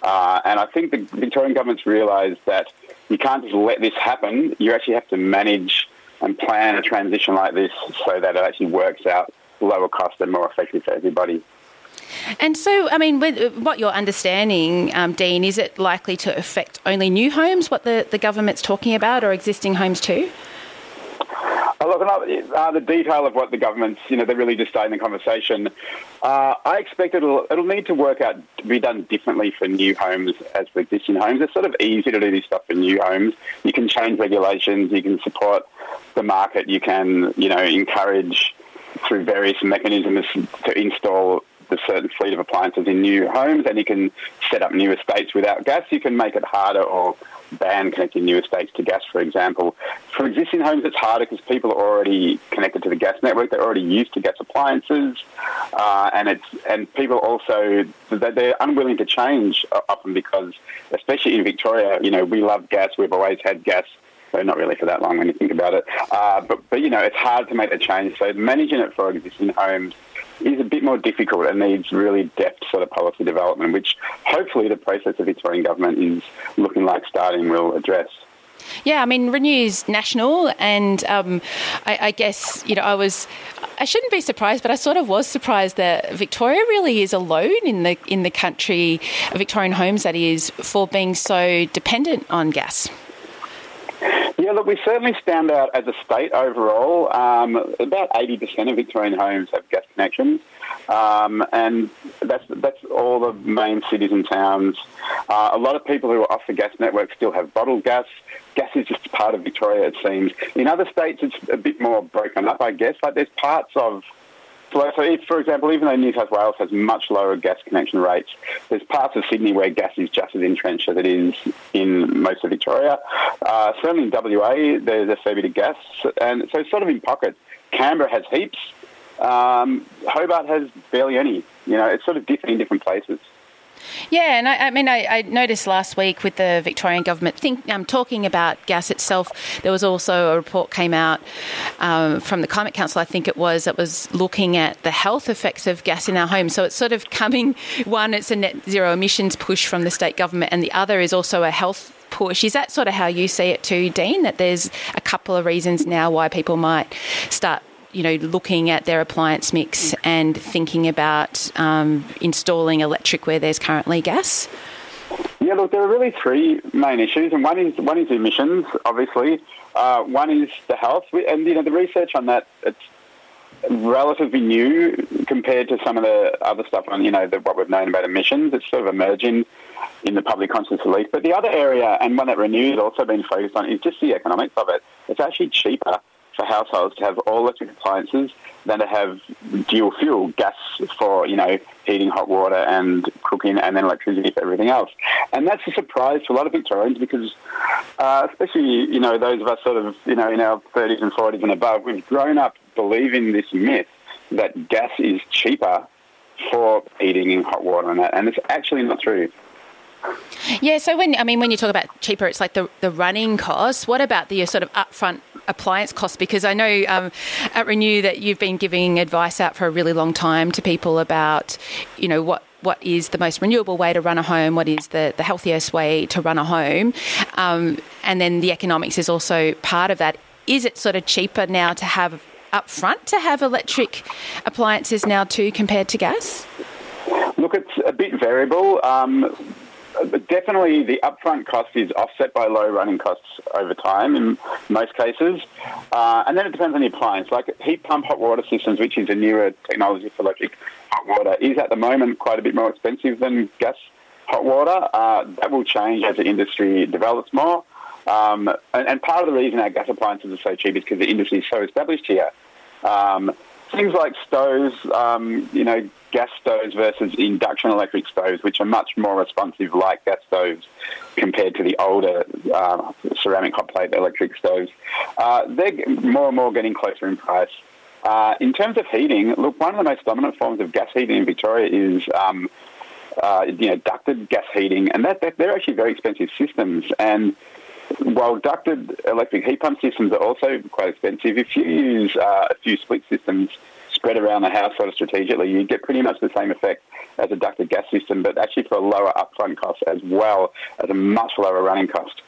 Uh, and I think the Victorian government's realised that you can't just let this happen. You actually have to manage and plan a transition like this so that it actually works out lower cost and more effective for everybody. And so, I mean, what you're understanding, um, Dean, is it likely to affect only new homes, what the, the government's talking about, or existing homes too? Look, uh, the detail of what the government's, you know, they're really just starting the conversation. Uh, I expect it'll it'll need to work out to be done differently for new homes as for existing homes. It's sort of easy to do this stuff for new homes. You can change regulations. You can support the market. You can, you know, encourage through various mechanisms to install the certain fleet of appliances in new homes, and you can set up new estates without gas. You can make it harder or ban connecting new estates to gas, for example. For existing homes, it's harder because people are already connected to the gas network. They're already used to gas appliances, uh, and it's and people also they're unwilling to change often because, especially in Victoria, you know, we love gas. We've always had gas. So not really for that long when you think about it. Uh, but, but, you know, it's hard to make a change. So managing it for existing homes is a bit more difficult and needs really depth sort of policy development, which hopefully the process of Victorian government is looking like starting will address. Yeah, I mean, Renew's national, and um, I, I, guess you know I was. I shouldn't be surprised, but I sort of was surprised that Victoria really is alone in the in the country, Victorian homes that is, for being so dependent on gas. We certainly stand out as a state overall. Um, about 80% of Victorian homes have gas connections, um, and that's that's all the main cities and towns. Uh, a lot of people who are off the gas network still have bottled gas. Gas is just part of Victoria, it seems. In other states, it's a bit more broken up, I guess. Like there's parts of so, if, for example, even though New South Wales has much lower gas connection rates, there's parts of Sydney where gas is just as entrenched as it is in most of Victoria. Uh, certainly in WA, there's a fair bit of gas, and so it's sort of in pockets. Canberra has heaps. Um, Hobart has barely any. You know, it's sort of different in different places. Yeah, and I, I mean, I, I, noticed last week with the Victorian government think, um, talking about gas itself, there was also a report came out um, from the Climate Council, I think it was, that was looking at the health effects of gas in our homes. So it's sort of coming, one, it's a net zero emissions push from the state government, and the other is also a health push. Is that sort of how you see it too, Dean? That there's a couple of reasons now why people might start you know, looking at their appliance mix and thinking about um, installing electric where there's currently gas? Yeah, look, there are really three main issues, and one is one is emissions, obviously. Uh, one is the health, and you know the research on that it's relatively new compared to some of the other stuff on you know the, what we've known about emissions. It's sort of emerging in the public consciousness at least. But the other area, and one that Renew has also been focused on, is just the economics of it. It's actually cheaper for households to have all electric appliances than to have dual fuel gas for you know heating hot water and cooking and then electricity for everything else and that's a surprise to a lot of Victorians because uh, especially you know those of us sort of you know in our 30s and 40s and above we've grown up believing this myth that gas is cheaper for heating and hot water and that and it's actually not true yeah, so when I mean when you talk about cheaper, it's like the, the running costs. What about the sort of upfront appliance costs? Because I know um, at Renew that you've been giving advice out for a really long time to people about, you know, what what is the most renewable way to run a home, what is the, the healthiest way to run a home, um, and then the economics is also part of that. Is it sort of cheaper now to have upfront to have electric appliances now too compared to gas? Look, it's a bit variable. Um, definitely the upfront cost is offset by low running costs over time in most cases. Uh, and then it depends on the appliance. Like heat pump hot water systems, which is a newer technology for electric hot water, is at the moment quite a bit more expensive than gas hot water. Uh, that will change as the industry develops more. Um, and, and, part of the reason our gas appliances are so cheap is because the industry is so established here. Um, things like stoves, um, you know, gas stoves versus induction electric stoves, which are much more responsive like gas stoves compared to the older uh, ceramic hot plate electric stoves. Uh, they're more and more getting closer in price. Uh, in terms of heating, look, one of the most dominant forms of gas heating in Victoria is um, uh, you know, ducted gas heating, and that, that, they're actually very expensive systems. And while ducted electric heat pump systems are also quite expensive, if you use uh, a few split systems spread around the house sort of strategically, you get pretty much the same effect as a ducted gas system, but actually for a lower upfront cost as well as a much lower running cost.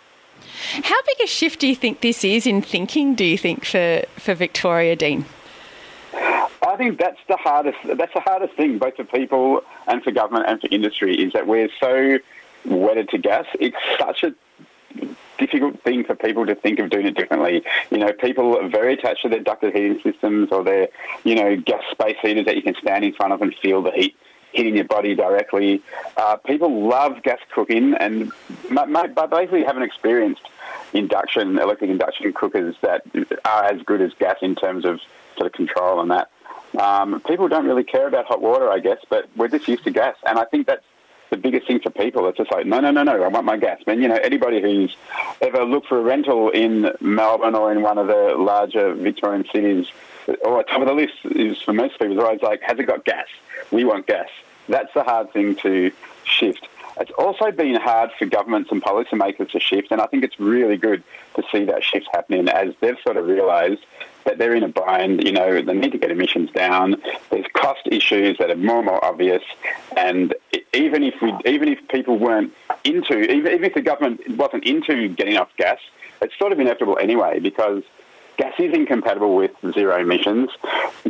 How big a shift do you think this is in thinking, do you think, for, for Victoria, Dean? I think that's the hardest. That's the hardest thing, both for people and for government and for industry, is that we're so wedded to gas. It's such a difficult thing for people to think of doing it differently. You know, people are very attached to their ducted heating systems or their, you know, gas space heaters that you can stand in front of and feel the heat hitting your body directly. Uh, people love gas cooking and but basically haven't experienced induction, electric induction cookers that are as good as gas in terms of sort of control and that. Um, people don't really care about hot water, I guess, but we're just used to gas, and I think that's the biggest thing for people. It's just like, no, no, no, no, I want my gas. Mean, you know, anybody who's ever looked for a rental in Melbourne or in one of the larger Victorian cities, or top of the list is for most people, is always like, has it got gas? We want gas. That's the hard thing to shift. It's also been hard for governments and policymakers to shift, and I think it's really good to see that shift happening as they've sort of realised that they're in a bind. You know, they need to get emissions down. There's cost issues that are more and more obvious, and even if we, even if people weren't into, even, even if the government wasn't into getting off gas, it's sort of inevitable anyway because gas is incompatible with zero emissions.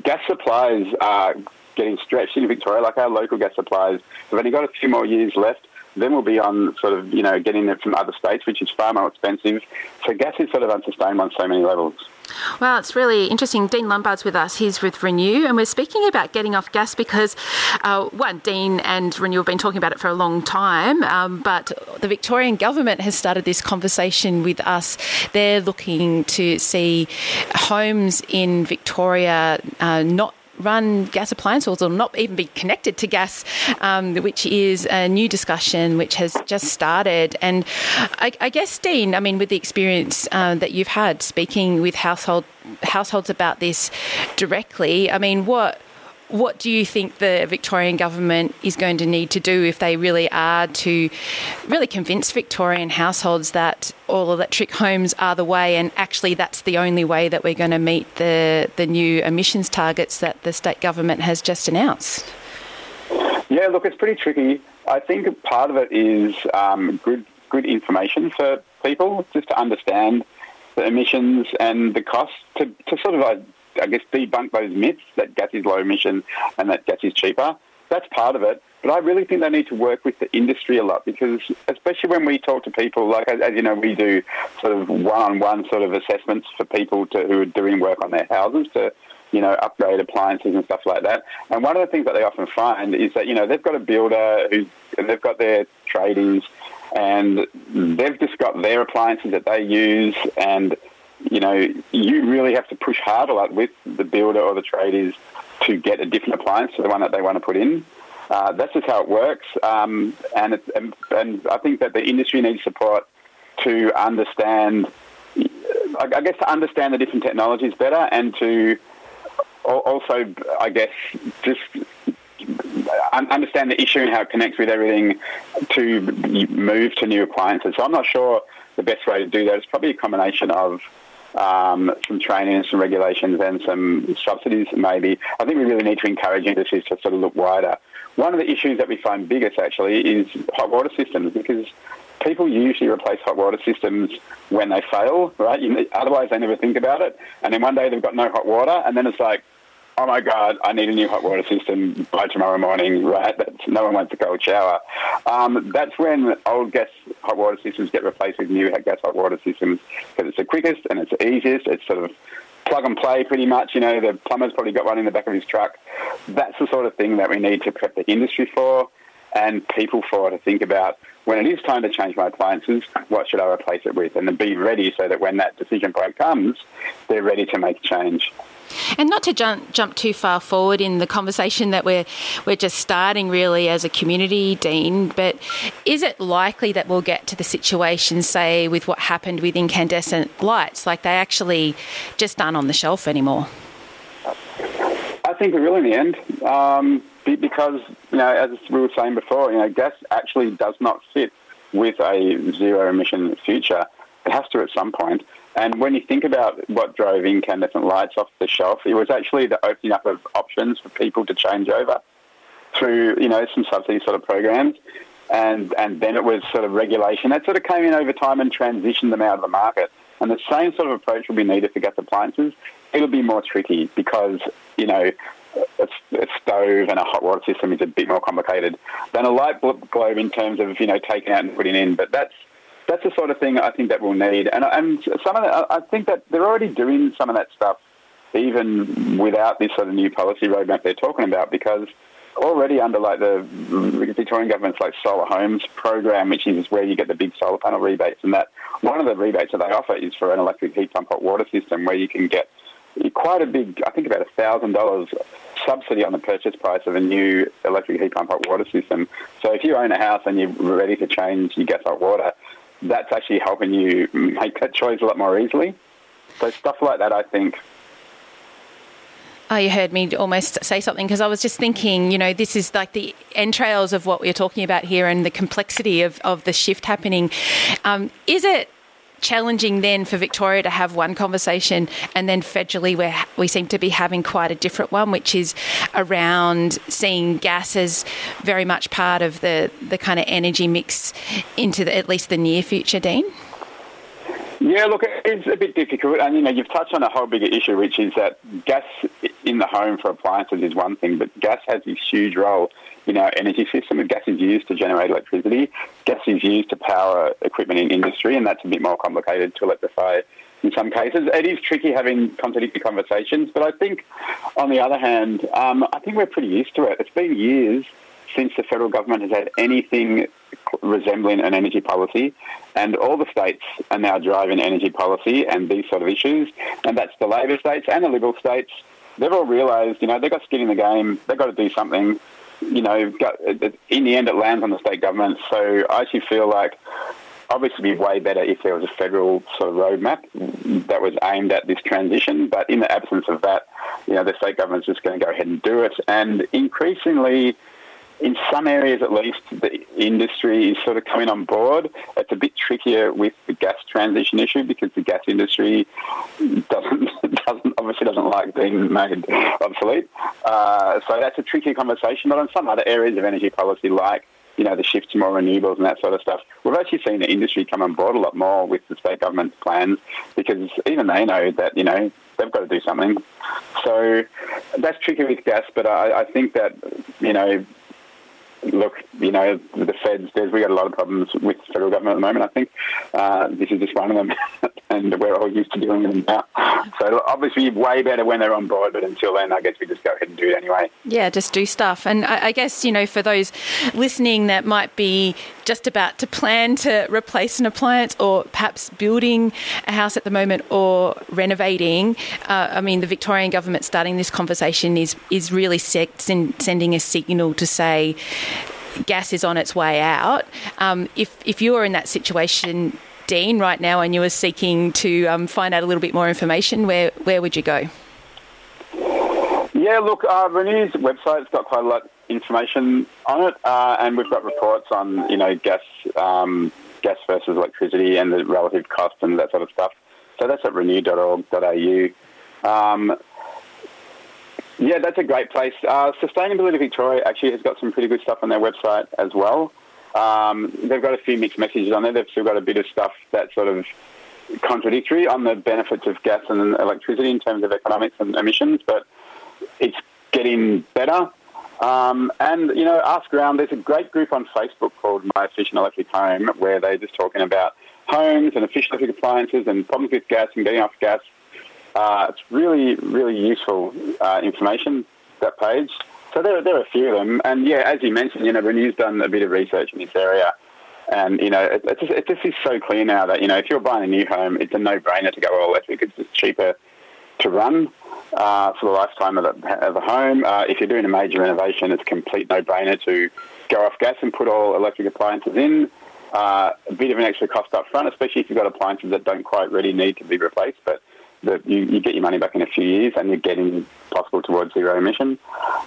Gas supplies are getting stretched in Victoria, like our local gas supplies. We've only got a few more years left then we'll be on sort of, you know, getting it from other states, which is far more expensive. So gas is sort of unsustainable on so many levels. Well, it's really interesting. Dean Lombard's with us. He's with Renew, and we're speaking about getting off gas because, uh, one, Dean and Renew have been talking about it for a long time, um, but the Victorian government has started this conversation with us. They're looking to see homes in Victoria uh, not run gas appliances or not even be connected to gas, um, which is a new discussion which has just started. And I, I guess, Dean, I mean, with the experience uh, that you've had speaking with household households about this directly, I mean, what what do you think the Victorian government is going to need to do if they really are to really convince Victorian households that all electric homes are the way and actually that's the only way that we're going to meet the, the new emissions targets that the state government has just announced? Yeah, look, it's pretty tricky. I think part of it is um, good good information for people just to understand the emissions and the cost to, to sort of I guess, debunk those myths that gas is low emission and that gas is cheaper. That's part of it. But I really think they need to work with the industry a lot because, especially when we talk to people, like as, you know, we do sort of one-on-one sort of assessments for people to, who are doing work on their houses to, you know, upgrade appliances and stuff like that. And one of the things that they often find is that you know they've got a builder who's they've got their tradies and they've just got their appliances that they use and you know, you really have to push hard a lot with the builder or the traders to get a different appliance to the one that they want to put in. Uh, that's just how it works, um, and, it, and, and I think that the industry needs support to understand, I guess, to understand the different technologies better, and to also, I guess, just understand the issue and how it connects with everything to move to new appliances. So I'm not sure the best way to do that is probably a combination of um, some training and some regulations and some subsidies maybe. I think we really need to encourage industries to sort of look wider. One of the issues that we find biggest actually is hot water systems because people usually replace hot water systems when they fail, right? You, otherwise, they never think about it. And then one day they've got no hot water, and then it's like, oh my God, I need a new hot water system by tomorrow morning, right? That's, no one wants a cold shower. Um, that's when old gas hot water systems get replaced with new gas hot water systems because it's the quickest and it's the easiest. It's sort of plug and play pretty much. You know, the plumber's probably got one in the back of his truck. That's the sort of thing that we need to prep the industry for and people for to think about when it is time to change my appliances, what should I replace it with? And be ready so that when that decision point comes, they're ready to make change. And not to jump jump too far forward in the conversation that we're we're just starting really as a community, Dean, but is it likely that we'll get to the situation, say, with what happened with incandescent lights, like they actually just aren't on the shelf anymore? I think we will in the end, um, because you know, as we were saying before, you know, gas actually does not fit with a zero emission future. It has to at some point. And when you think about what drove incandescent lights off the shelf, it was actually the opening up of options for people to change over through, you know, some subsidy sort of programs. And, and then it was sort of regulation that sort of came in over time and transitioned them out of the market. And the same sort of approach will be needed for gas appliances. It'll be more tricky because, you know, a, a, stove and a hot water system is a bit more complicated than a light bulb globe in terms of, you know, taking out and putting in. But that's that's the sort of thing I think that we'll need. And, and some of that, I think that they're already doing some of that stuff even without this sort of new policy roadmap they're talking about because already under like the Victorian government's like solar homes program, which is where you get the big solar panel rebates and that one of the rebates that they offer is for an electric heat pump hot water system where you can get quite a big, I think about $1,000 subsidy on the purchase price of a new electric heat pump hot water system. So if you own a house and you're ready to change your gas hot water, that's actually helping you make that choice a lot more easily. So stuff like that, I think, Oh, you heard me almost say something because I was just thinking, you know, this is like the entrails of what we're talking about here and the complexity of, of the shift happening. Um, is it challenging then for Victoria to have one conversation and then federally where we seem to be having quite a different one, which is around seeing gas as very much part of the, the kind of energy mix into the, at least the near future, Dean? Yeah, look, it's a bit difficult, and you know, you've touched on a whole bigger issue, which is that gas in the home for appliances is one thing, but gas has this huge role in our energy system. Gas is used to generate electricity. Gas is used to power equipment in industry, and that's a bit more complicated to electrify in some cases. It is tricky having contradictory conversations, but I think, on the other hand, um, I think we're pretty used to it. It's been years since the federal government has had anything resembling an energy policy, and all the states are now driving energy policy and these sort of issues, and that's the Labor states and the Liberal states. They've all realised, you know, they've got skin in the game. They've got to do something. You know, in the end, it lands on the state government. So I actually feel like obviously be way better if there was a federal sort of roadmap that was aimed at this transition. But in the absence of that, you know, the state government's just going to go ahead and do it. And increasingly, in some areas at least, the industry is sort of coming on board. It's a bit trickier with the gas transition issue because the gas industry doesn't doesn't obviously doesn't like being made obsolete. Uh, so that's a tricky conversation. But on some other areas of energy policy, like you know the shift to more renewables and that sort of stuff, we've actually seen the industry come on board a lot more with the state government's plans because even they know that you know they've got to do something. So that's tricky with gas, but I, I think that you know look, you know, the feds, there's, we got a lot of problems with federal government at the moment, I think. Uh, this is just one of them, and we're all used to dealing with them now. So obviously, way better when they're on board, but until then, I guess we just go ahead and do it anyway. Yeah, just do stuff. And I, I guess, you know, for those listening that might be just about to plan to replace an appliance or perhaps building a house at the moment or renovating, uh, I mean, the Victorian government starting this conversation is, is really sending a signal to say, gas is on its way out. Um, if if you are in that situation, Dean, right now, and you were seeking to um, find out a little bit more information, where where would you go? Yeah, look, uh, Renew's website's got quite a lot of information on it, uh, and we've got reports on you know gas um, gas versus electricity and the relative cost and that sort of stuff. So that's at renew.org.au. Um, yeah, that's a great place. Uh, Sustainability Victoria actually has got some pretty good stuff on their website as well. Um, they've got a few mixed messages on there. They've still got a bit of stuff that's sort of contradictory on the benefits of gas and electricity in terms of economics and emissions, but it's getting better. Um, and, you know, ask around. There's a great group on Facebook called My Efficient Electric Home where they're just talking about homes and efficient electric appliances and problems with gas and getting off gas uh, it's really, really useful uh, information, that page. So there, there are a few of them. And yeah, as you mentioned, you know, Renew's done a bit of research in this area. And, you know, it, it, just, it just is so clear now that, you know, if you're buying a new home, it's a no-brainer to go all electric. It's just cheaper to run uh, for the lifetime of the, of home. Uh, if you're doing a major renovation, it's a complete no-brainer to go off gas and put all electric appliances in. Uh, a bit of an extra cost up front, especially if you've got appliances that don't quite really need to be replaced. But that you, you, get your money back in a few years and you're getting possible towards zero emission.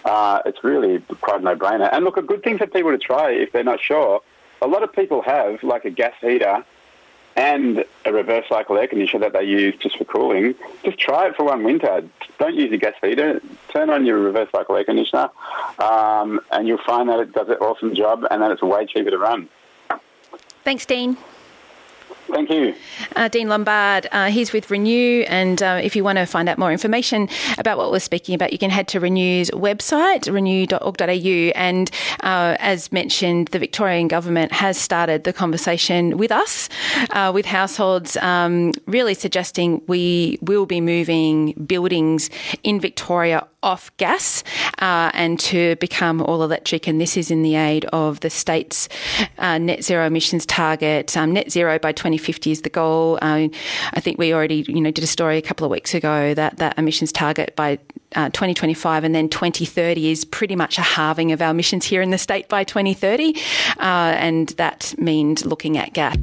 Uh, it's really quite a no-brainer. And look, a good thing for people to try if they're not sure. A lot of people have like a gas heater and a reverse cycle air conditioner that they use just for cooling. Just try it for one winter. Don't use a gas heater. Turn on your reverse cycle air conditioner, um, and you'll find that it does an awesome job and that it's way cheaper to run. Thanks, Dean. Thank you. Uh, Dean Lombard, uh, he's with Renew. And uh, if you want to find out more information about what we're speaking about, you can head to Renew's website, renew.org.au. And uh, as mentioned, the Victorian government has started the conversation with us, uh, with households, um, really suggesting we will be moving buildings in Victoria off gas uh, and to become all electric. And this is in the aid of the state's net zero emissions target, um, net zero by 2050 2050 is the goal. Uh, I think we already, you know, did a story a couple of weeks ago that that emissions target by uh, 2025 and then 2030 is pretty much a halving of our emissions here in the state by 2030, uh, and that means looking at gas.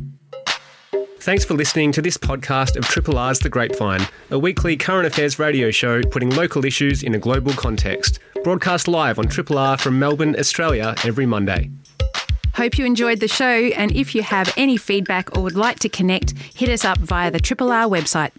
Thanks for listening to this podcast of Triple R's The Grapevine, a weekly current affairs radio show putting local issues in a global context. Broadcast live on Triple R from Melbourne, Australia, every Monday. Hope you enjoyed the show, and if you have any feedback or would like to connect, hit us up via the Triple R website.